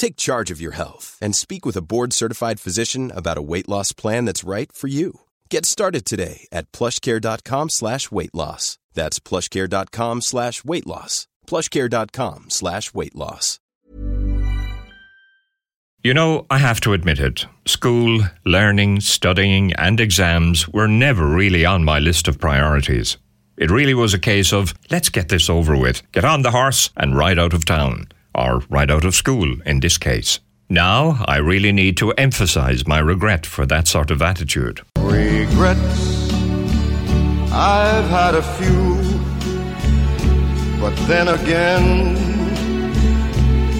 Take charge of your health and speak with a board-certified physician about a weight loss plan that's right for you. Get started today at plushcare.com slash weight loss. That's plushcare.com slash weight loss. plushcare.com slash weight loss. You know, I have to admit it. School, learning, studying, and exams were never really on my list of priorities. It really was a case of, let's get this over with, get on the horse and ride out of town. Or right out of school, in this case. Now, I really need to emphasize my regret for that sort of attitude. Regrets, I've had a few, but then again,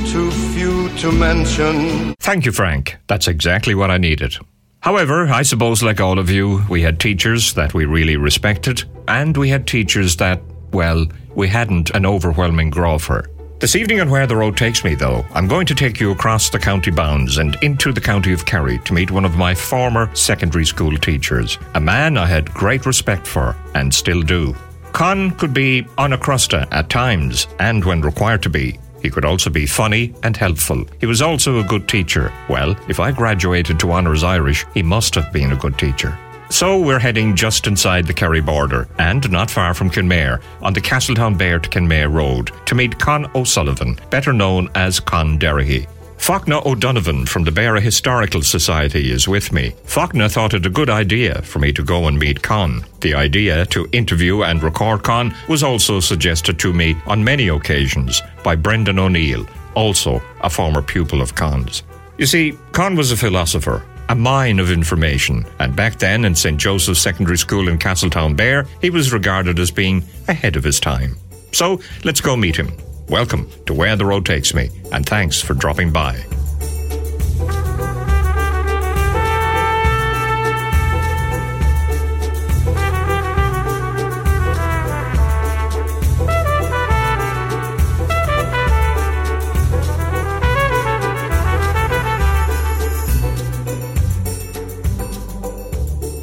too few to mention. Thank you, Frank. That's exactly what I needed. However, I suppose, like all of you, we had teachers that we really respected, and we had teachers that, well, we hadn't an overwhelming grow for. This evening on Where the Road Takes Me, though, I'm going to take you across the county bounds and into the county of Kerry to meet one of my former secondary school teachers, a man I had great respect for and still do. Con could be on a crusta at times, and when required to be. He could also be funny and helpful. He was also a good teacher. Well, if I graduated to Honours Irish, he must have been a good teacher. So we're heading just inside the Kerry border and not far from Kenmare on the Castletownbere to Kenmare Road to meet Con O'Sullivan, better known as Con Derrihy. Fachtna O'Donovan from the Beara Historical Society is with me. Fachtna thought it a good idea for me to go and meet Con. The idea to interview and record Con was also suggested to me on many occasions by Brendan O'Neill, also a former pupil of Con's. You see, Con was a philosopher, a mine of information, and back then in St. Joseph's Secondary School in Castletownbere, he was regarded as being ahead of his time. So let's go meet him. Welcome to Where the Road Takes Me, and thanks for dropping by.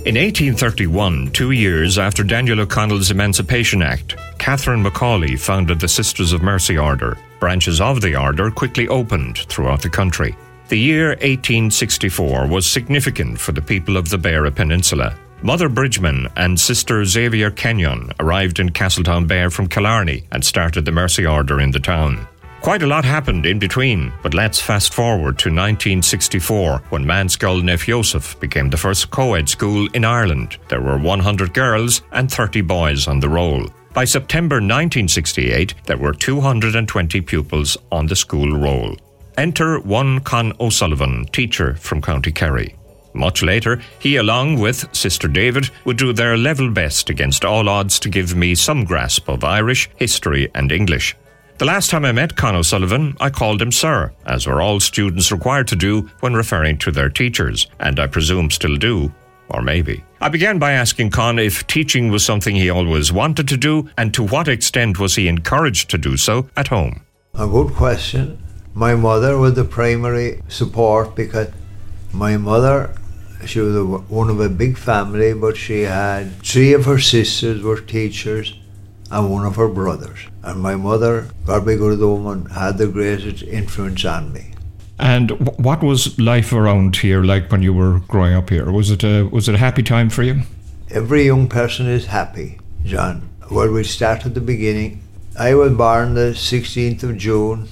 In 1831, two years after Daniel O'Connell's Emancipation Act, Catherine McAuley founded the Sisters of Mercy Order. Branches of the order quickly opened throughout the country. The year 1864 was significant for the people of the Beara Peninsula. Mother Bridgman and Sister Xavier Kenyon arrived in Castletown Castletownbere from Killarney and started the Mercy Order in the town. Quite a lot happened in between, but let's fast forward to 1964 when Meánscoil Naomh Iósaf became the first co ed school in Ireland. There were 100 girls and 30 boys on the roll. By September 1968, there were 220 pupils on the school roll. Enter one Con O'Sullivan, teacher from County Kerry. Much later, he, along with Sister David, would do their level best against all odds to give me some grasp of Irish, history, and English. The last time I met Con O'Sullivan, I called him Sir, as were all students required to do when referring to their teachers, and I presume still do, or maybe. I began by asking Con if teaching was something he always wanted to do, and to what extent was he encouraged to do so at home. A good question. My mother was the primary support because my mother, she was one of a big family, but she had three of her sisters were teachers and one of her brothers. And my mother, God be good woman, had the greatest influence on me. And what was life around here like when you were growing up here? Was it a was it a happy time for you? Every young person is happy, John. Well, we start at the beginning. I was born the 16th of June,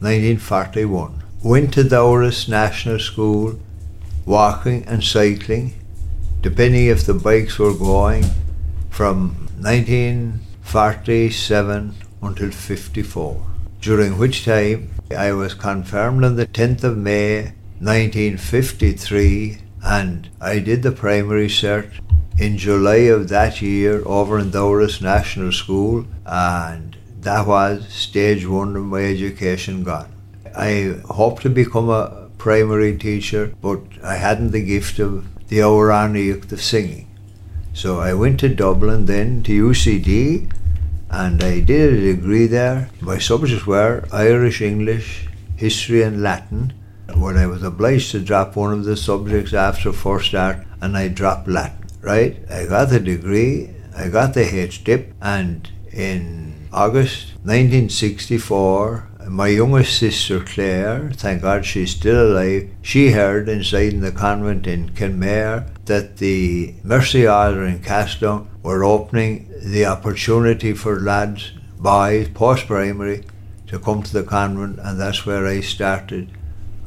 1941. Went to Dawros National School, walking and cycling, depending if the bikes were going, from 1947 until 54, during which time I was confirmed on the 10th of May 1953 and I did the primary cert in July of that year over in Dawros National School and that was stage one of my education gone. I hoped to become a primary teacher but I hadn't the gift of the Ouranic of singing. So I went to Dublin then to UCD and I did a degree there. My subjects were Irish, English, History and Latin. When I was obliged to drop one of the subjects after first art and I dropped Latin, right? I got the degree, I got the HDip and in August 1964 my youngest sister Claire, thank God she's still alive, she heard inside in the convent in Kenmare that the Mercy Order in Castletown were opening the opportunity for lads, boys, post primary, to come to the convent, and that's where I started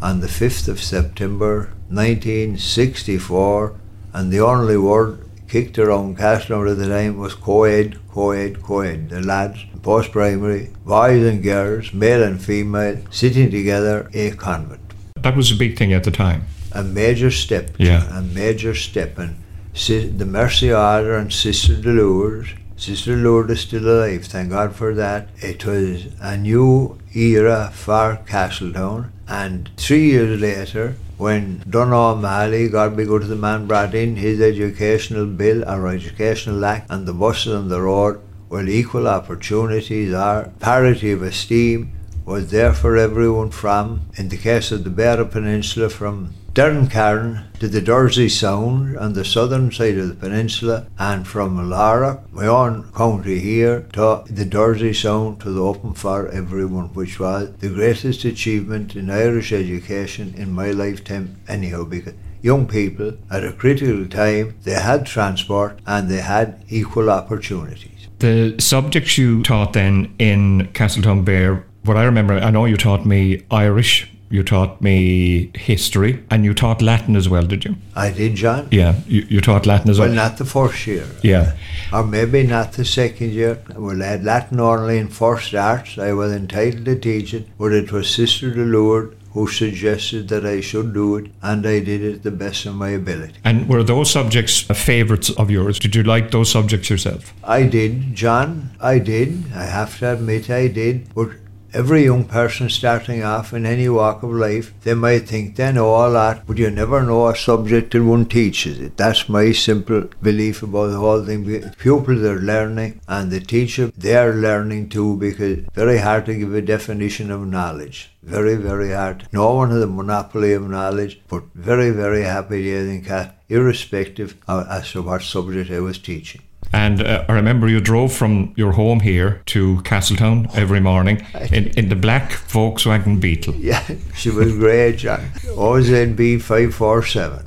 on the 5th of September 1964. And the only word kicked around Castletown at the time was co ed, co ed, co ed. The lads, post primary, boys and girls, male and female, sitting together, in a convent. That was a big thing at the time. A major step. Yeah. A major step. And the Mercy Order and Sister Lourdes. Sister Lourdes is still alive, thank God for that. It was a new era for Castletown. And three years later, when Donogh O'Malley, God be good to the man, brought in his educational bill or educational act and the buses on the road, well, equal opportunities or parity of esteem was there for everyone from, in the case of the Beara Peninsula, from Derrencairn to the Dursey Sound on the southern side of the peninsula, and from Lauragh, my own county here, to the Dursey Sound to the open for everyone, which was the greatest achievement in Irish education in my lifetime, anyhow, because young people at a critical time they had transport and they had equal opportunities. The subjects you taught then in Castletownbere, what I remember, I know you taught me Irish, you taught me history, and you taught Latin as well, did you? I did, John. Yeah, you, you taught Latin as well. Well, not the first year. yeah. or maybe not the second year. Well, I had Latin only in first arts. I was entitled to teach it, but it was Sister Lourdes who suggested that I should do it, and I did it the best of my ability. And were those subjects favourites of yours? Did you like those subjects yourself? I did, John. I did. I have to admit I did. But every young person starting off in any walk of life, they might think they know all that, but you never know a subject till one teaches it. That's my simple belief about the whole thing. Pupils are learning, and the teacher, they're learning too, because it's very hard to give a definition of knowledge. Very, very hard. No one has a monopoly of knowledge, but very, very happy to think that, irrespective of as to what subject I was teaching. And uh, I remember you drove from your home here to Castletown every morning in, in the black Volkswagen Beetle. Yeah, she was great, John. OZB 547.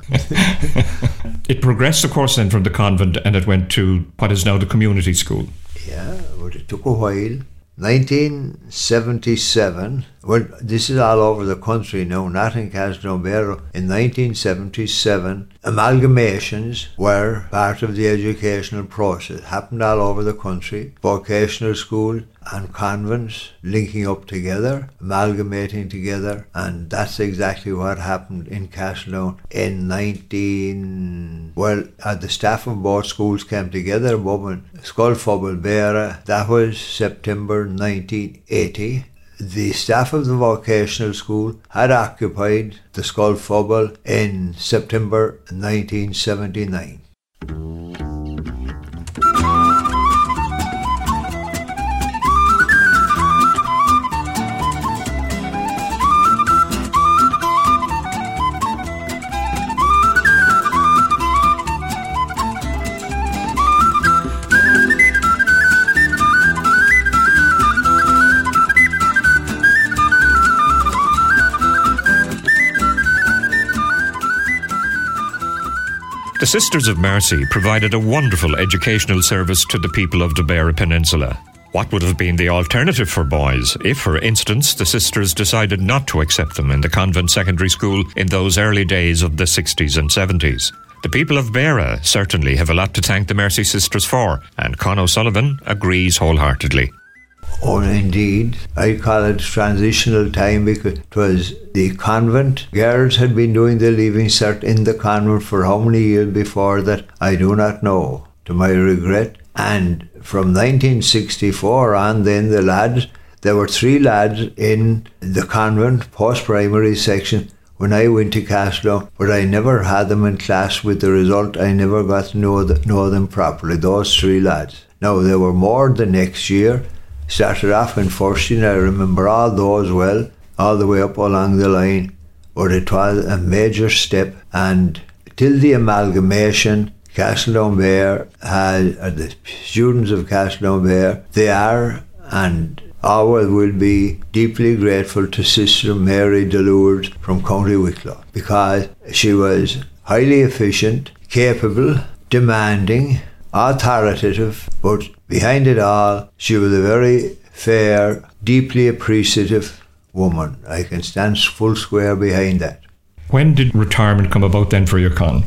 it progressed, of course, then from the convent and it went to what is now the community school. Yeah, but it took a while. 1977, well, this is all over the country now, not in Castelnuovo. In 1977, amalgamations were part of the educational process. Happened all over the country. Vocational school and convents linking up together, amalgamating together, and that's exactly what happened in Castletown in 19. Well, uh, the staff of both schools came together, Bobbin, Scoil Phobail Bhéarra, that was September 1980 the staff of the vocational school had occupied the Scullfobble in September 1979. The Sisters of Mercy provided a wonderful educational service to the people of the Beara Peninsula. What would have been the alternative for boys if, for instance, the sisters decided not to accept them in the convent secondary school in those early days of the 60s and 70s? The people of Beara certainly have a lot to thank the Mercy Sisters for, and Con O'Sullivan agrees wholeheartedly. Oh, indeed. I call it transitional time because it was the convent. Girls had been doing the leaving cert in the convent for how many years before that, I do not know, to my regret. And from 1964 on, then the lads, there were three lads in the convent post primary section when I went to Caslow, but I never had them in class with the result I never got to know, know them properly, those three lads. Now, there were more the next year, started off in first year, I remember all those well, all the way up along the line, but it was a major step. And till the amalgamation, Castletownbere had, uh, the students of Castletownbere, they are and always will be deeply grateful to Sister Mary DeLourdes from County Wicklow because she was highly efficient, capable, demanding, authoritative, but behind it all, she was a very fair, deeply appreciative woman. I can stand full square behind that. When did retirement come about then for your con?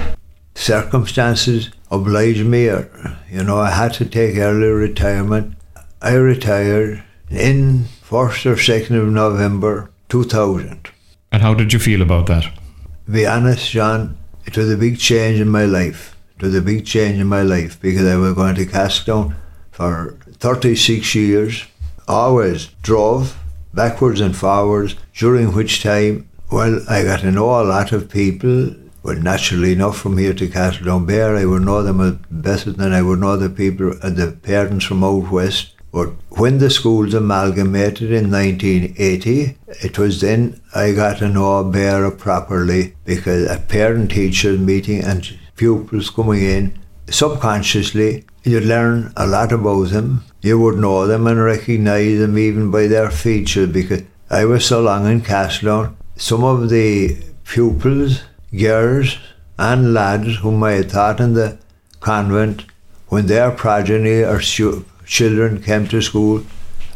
Circumstances obliged me, or, you know, I had to take early retirement. I retired in 1st or 2nd of November 2000. And how did you feel about that? To be honest, John, it was a big change in my life. It was a big change in my life because I was going to Castletown for 36 years. Always drove backwards and forwards, during which time, well, I got to know a lot of people. Well, naturally enough, from here to Castletownbere, I would know them better than I would know the people and the parents from out west. But when the schools amalgamated in 1980, it was then I got to know Beara properly because a parent teacher meeting and pupils coming in, subconsciously, you'd learn a lot about them. You would know them and recognise them even by their features because I was so long in Castletown. Some of the pupils, girls and lads whom I had taught in the convent, when their progeny or stu- children came to school,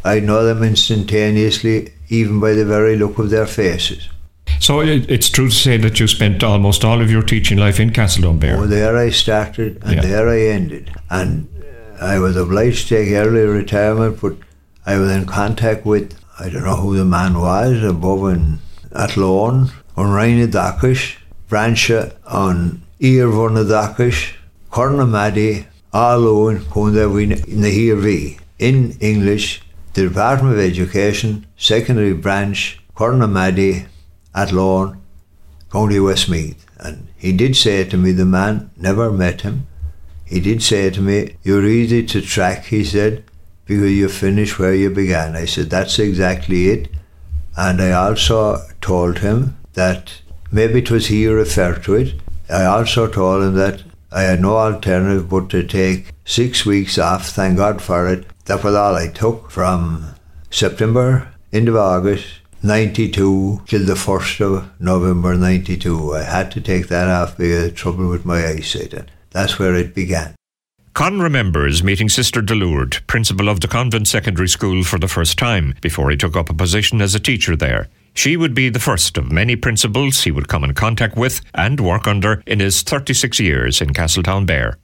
I know them instantaneously, even by the very look of their faces. So it, it's true to say that you spent almost all of your teaching life in Castletownbere. Oh, there I started and Yeah. there I ended. And I was obliged to take early retirement, but I was in contact with, I don't know who the man was, above in Athlone, on Raina Dakish, Brancha on Earvona Dakish, Cornamaddy, Alone, Kunda Nahirvi. In English, the Department of Education, Secondary Branch, Cornamaddy, Athlone, County Westmeath. And he did say to me, the man never met him. He did say to me, You're easy to track, he said, because you finish where you began. I said, That's exactly it. And I also told him that maybe it was he who referred to it. I also told him that I had no alternative but to take six weeks off, thank God for it. That was all I took from September, of August, 92 till the 1st of November 92. I had to take that off because of trouble with my eyesight. And that's where it began. Con remembers meeting Sister Delourde, principal of the convent secondary school, for the first time before he took up a position as a teacher there. She would be the first of many principals he would come in contact with and work under in his 36 years in Castletown Castletownbere.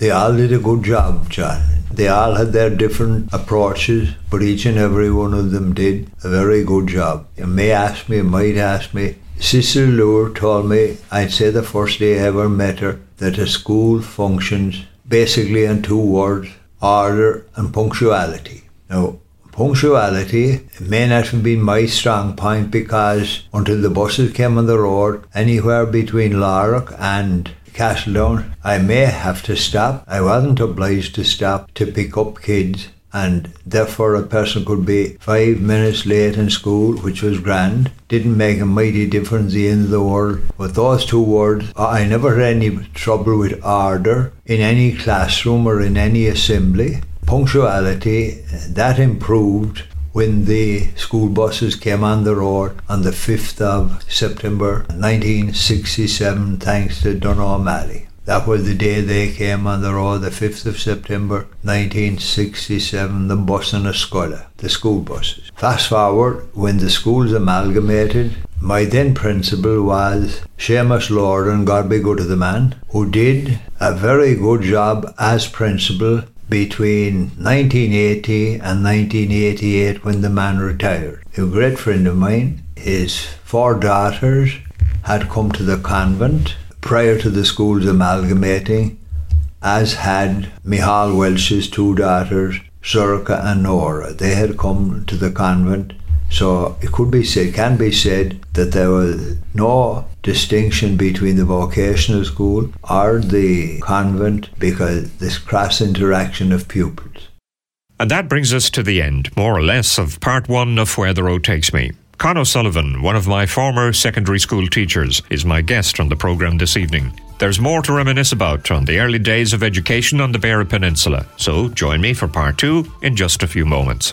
They all did a good job, John. They all had their different approaches, but each and every one of them did a very good job. You may ask me, might ask me. Sister Lure told me, I'd say the first day I ever met her, that a school functions basically in two words order and punctuality. Now, punctuality may not have been my strong point because until the buses came on the road, anywhere between Lauragh and Castletown, I may have to stop. I wasn't obliged to stop to pick up kids and therefore a person could be five minutes late in school, which was grand. Didn't make a mighty difference the end of the world. But those two words, I never had any trouble with order in any classroom or in any assembly. Punctuality, that improved when the school buses came on the road on the 5th of September 1967, thanks to Donogh O'Malley. That was the day they came on the road, the 5th of September 1967, the bus and a scholar, the school buses. Fast forward, when the schools amalgamated, my then principal was Seamus and God be good to the man, who did a very good job as principal between 1980 and 1988 when the man retired. A great friend of mine, his four daughters had come to the convent prior to the schools amalgamating, as had Michal Welch's two daughters, Zurka and Nora. They had come to the convent, so it could be said, can be said, that there was no distinction between the vocational school or the convent because this cross interaction of pupils. And that brings us to the end, more or less, of part one of Where the Road Takes Me. Con O'Sullivan, one of my former secondary school teachers, is my guest on the programme this evening. There's more to reminisce about on the early days of education on the Beara Peninsula, so join me for part two in just a few moments.